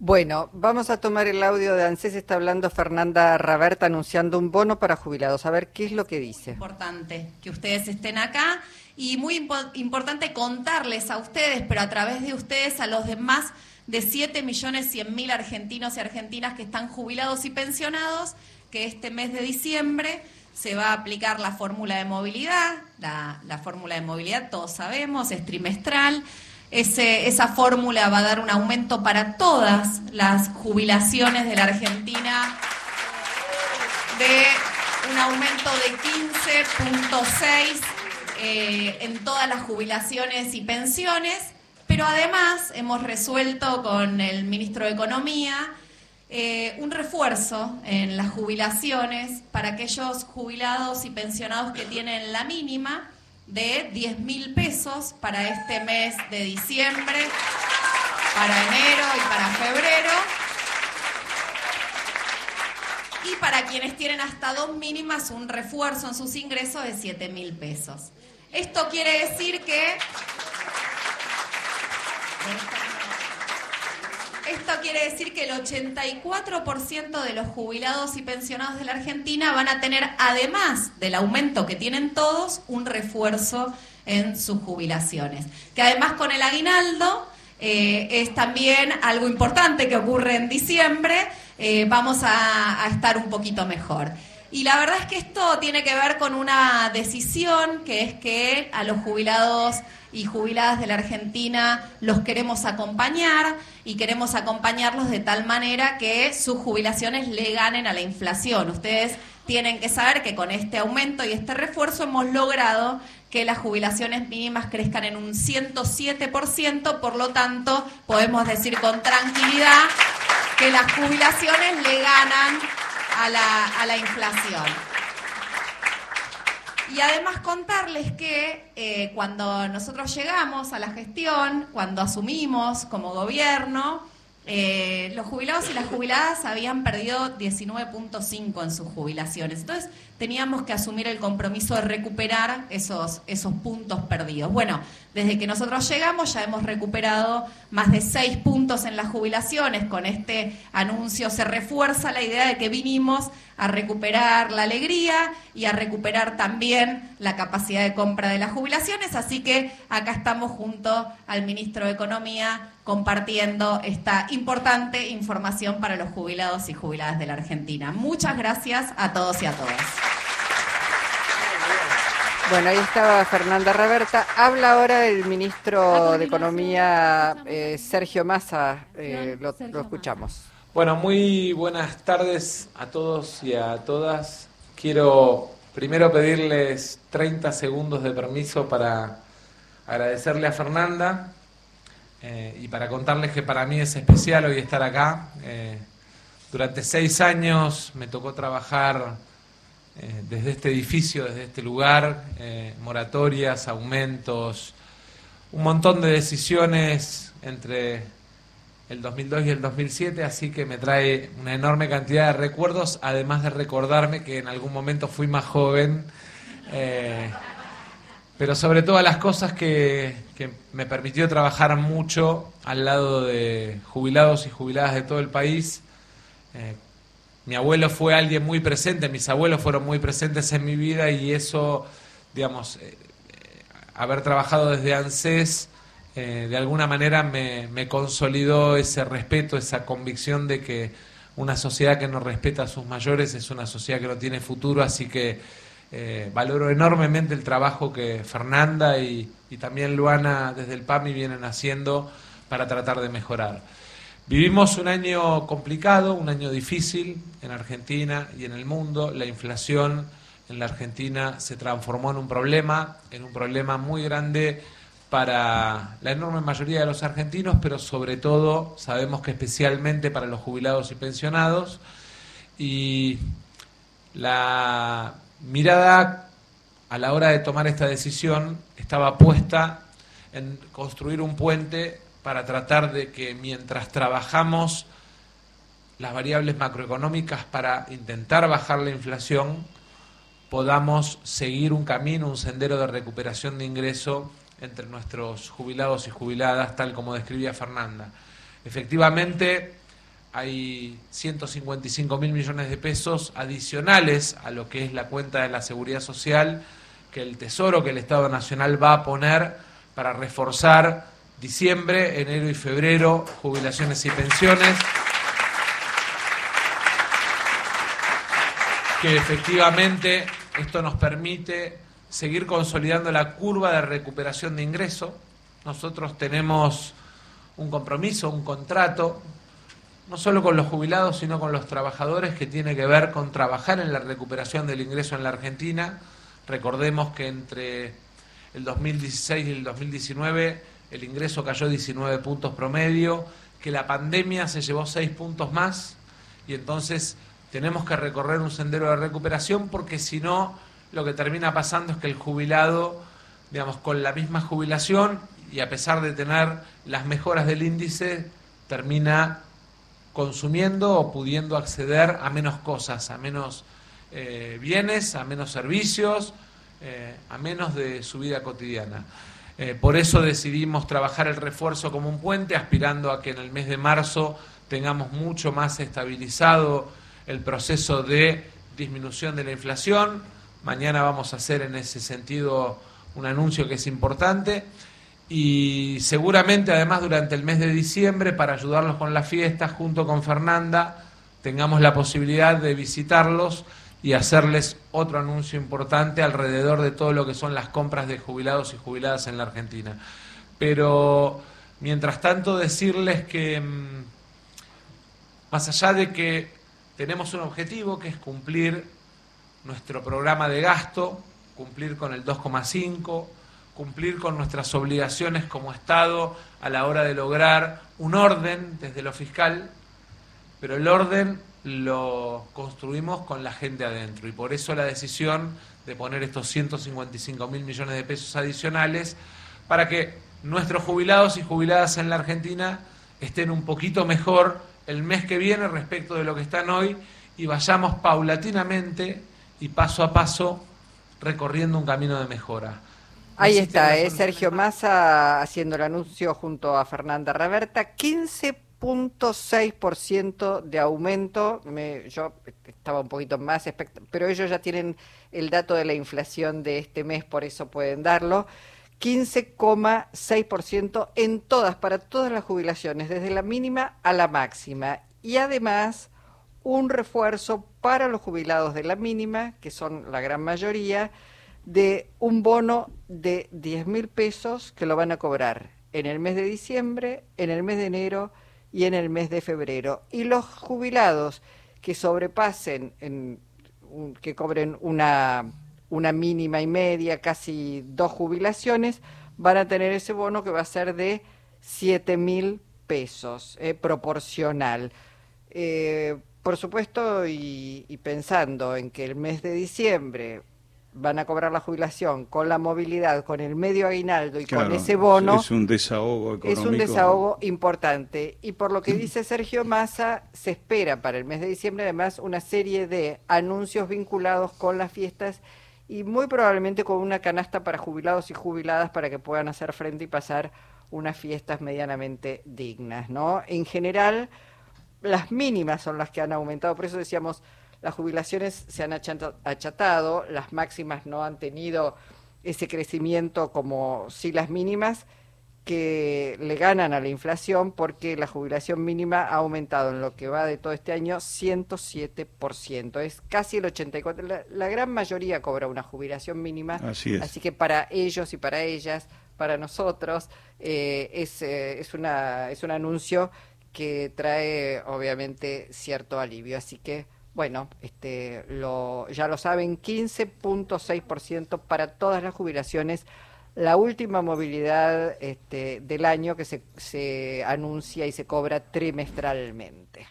Bueno, vamos a tomar el audio de ANSES. Está hablando Fernanda Raberta anunciando un bono para jubilados. A ver qué es lo que dice. Importante que ustedes estén acá y muy importante contarles a ustedes, pero a través de ustedes, a los demás de 7 millones 100 mil argentinos y argentinas que están jubilados y pensionados, que este mes de diciembre se va a aplicar la fórmula de movilidad. La, la fórmula de movilidad, todos sabemos, es trimestral esa fórmula va a dar un aumento para todas las jubilaciones de la Argentina de un aumento de 15.6 eh, en todas las jubilaciones y pensiones, pero además hemos resuelto con el ministro de Economía eh, un refuerzo en las jubilaciones para aquellos jubilados y pensionados que tienen la mínima de 10 mil pesos para este mes de diciembre, para enero y para febrero. Y para quienes tienen hasta dos mínimas, un refuerzo en sus ingresos de 7 mil pesos. Esto quiere decir que esto quiere decir que el 84% de los jubilados y pensionados de la Argentina van a tener, además del aumento que tienen todos, un refuerzo en sus jubilaciones. Que además con el aguinaldo eh, es también algo importante que ocurre en diciembre, eh, vamos a estar un poquito mejor. Y la verdad es que esto tiene que ver con una decisión que es que a los jubilados y jubiladas de la Argentina los queremos acompañar y queremos acompañarlos de tal manera que sus jubilaciones le ganen a la inflación. Ustedes tienen que saber que con este aumento y este refuerzo hemos logrado que las jubilaciones mínimas crezcan en un 107%, por lo tanto podemos decir con tranquilidad que las jubilaciones le ganan a la, a la inflación. Y además contarles que eh, cuando nosotros llegamos a la gestión, cuando asumimos como gobierno, eh, los jubilados y las jubiladas habían perdido 19.5 en sus jubilaciones. Entonces teníamos que asumir el compromiso de recuperar esos, esos puntos perdidos. Bueno, desde que nosotros llegamos ya hemos recuperado más de 6 puntos en las jubilaciones. Con este anuncio se refuerza la idea de que vinimos a recuperar la alegría y a recuperar también la capacidad de compra de las jubilaciones. Así que acá estamos junto al ministro de Economía compartiendo esta importante información para los jubilados y jubiladas de la Argentina. Muchas gracias a todos y a todas. Bueno, ahí estaba Fernanda Reverta. Habla ahora el ministro de Economía, eh, Sergio Massa. Eh, lo escuchamos. Bueno, muy buenas tardes a todos y a todas. Quiero primero pedirles 30 segundos de permiso para agradecerle a Fernanda eh, y para contarles que para mí es especial hoy estar acá. Eh, durante seis años me tocó trabajar eh, desde este edificio, desde este lugar, moratorias, aumentos, un montón de decisiones entre el 2002 y el 2007, así que me trae una enorme cantidad de recuerdos, además de recordarme que en algún momento fui más joven, eh, pero sobre todas las cosas que, me permitió trabajar mucho al lado de jubilados y jubiladas de todo el país. Eh, mi abuelo fue alguien muy presente, mis abuelos fueron muy presentes en mi vida y eso, digamos, eh, haber trabajado desde ANSES, eh, de alguna manera me, consolidó ese respeto, esa convicción de que una sociedad que no respeta a sus mayores es una sociedad que no tiene futuro, así que eh, valoro enormemente el trabajo que Fernanda y, también Luana desde el PAMI vienen haciendo para tratar de mejorar. Vivimos un año complicado, un año difícil en Argentina y en el mundo. La inflación en la Argentina se transformó en un problema, en un problema muy grande para la enorme mayoría de los argentinos, pero sobre todo sabemos que especialmente para los jubilados y pensionados. Y la mirada a la hora de tomar esta decisión estaba puesta en construir un puente para tratar de que mientras trabajamos las variables macroeconómicas para intentar bajar la inflación, podamos seguir un camino, un sendero de recuperación de ingreso entre nuestros jubilados y jubiladas, tal como describía Fernanda. Efectivamente, hay 155 mil millones de pesos adicionales a lo que es la cuenta de la seguridad social que el Tesoro, que el Estado Nacional va a poner para reforzar diciembre, enero y febrero, jubilaciones y pensiones. Que efectivamente esto nos permite seguir consolidando la curva de recuperación de ingreso. Nosotros tenemos un compromiso, un contrato no solo con los jubilados, sino con los trabajadores, que tiene que ver con trabajar en la recuperación del ingreso en la Argentina. Recordemos que entre el 2016 y el 2019 el ingreso cayó 19 puntos promedio, que la pandemia se llevó 6 puntos más y entonces tenemos que recorrer un sendero de recuperación porque si no, lo que termina pasando es que el jubilado, digamos, con la misma jubilación y a pesar de tener las mejoras del índice, termina consumiendo o pudiendo acceder a menos cosas, a menos eh, bienes, a menos servicios, eh, a menos de su vida cotidiana. Eh, por eso decidimos trabajar el refuerzo como un puente, aspirando a que en el mes de marzo tengamos mucho más estabilizado el proceso de disminución de la inflación. Mañana vamos a hacer en ese sentido un anuncio que es importante y seguramente además durante el mes de diciembre para ayudarlos con las fiestas junto con Fernanda tengamos la posibilidad de visitarlos y hacerles otro anuncio importante alrededor de todo lo que son las compras de jubilados y jubiladas en la Argentina. Pero mientras tanto decirles que mm, más allá de que tenemos un objetivo que es cumplir nuestro programa de gasto, cumplir con el 2,5, cumplir con nuestras obligaciones como Estado a la hora de lograr un orden desde lo fiscal, pero el orden lo construimos con la gente adentro y por eso la decisión de poner estos 155 mil millones de pesos adicionales para que nuestros jubilados y jubiladas en la Argentina estén un poquito mejor el mes que viene respecto de lo que están hoy y vayamos paulatinamente y paso a paso recorriendo un camino de mejora. Ahí está, es Sergio Massa haciendo el anuncio junto a Fernanda Reverta, 15.6% de aumento, me, yo estaba un poquito más, pero ellos ya tienen el dato de la inflación de este mes, por eso pueden darlo. 15,6% en todas, para todas las jubilaciones, desde la mínima a la máxima. Y además, un refuerzo para los jubilados de la mínima, que son la gran mayoría, de un bono de 10 mil pesos que lo van a cobrar en el mes de diciembre, en el mes de enero y en el mes de febrero. Y los jubilados que sobrepasen, en, que cobren una, una mínima y media, casi dos jubilaciones, van a tener ese bono que va a ser de 7 mil pesos, eh, proporcional. Eh, por supuesto, y, y pensando en que el mes de diciembre van a cobrar la jubilación con la movilidad, con el medio aguinaldo y con ese bono. Es un desahogo económico. Es un desahogo importante. Y por lo que dice Sergio Massa, se espera para el mes de diciembre además una serie de anuncios vinculados con las fiestas y muy probablemente con una canasta para jubilados y jubiladas para que puedan hacer frente y pasar unas fiestas medianamente dignas, ¿no? En general, las mínimas son las que han aumentado, por eso decíamos las jubilaciones se han achatado, las máximas no han tenido ese crecimiento como si las mínimas que le ganan a la inflación porque la jubilación mínima ha aumentado en lo que va de todo este año 107%. Es casi el 84%. La, la gran mayoría cobra una jubilación mínima. Así es. Así que para ellos y para ellas, para nosotros, eh, es, eh, es, una, es un anuncio que trae obviamente cierto alivio. Así que bueno, este, lo, ya lo saben, 15.6% para todas las jubilaciones. La última movilidad este, del año que se, se anuncia y se cobra trimestralmente.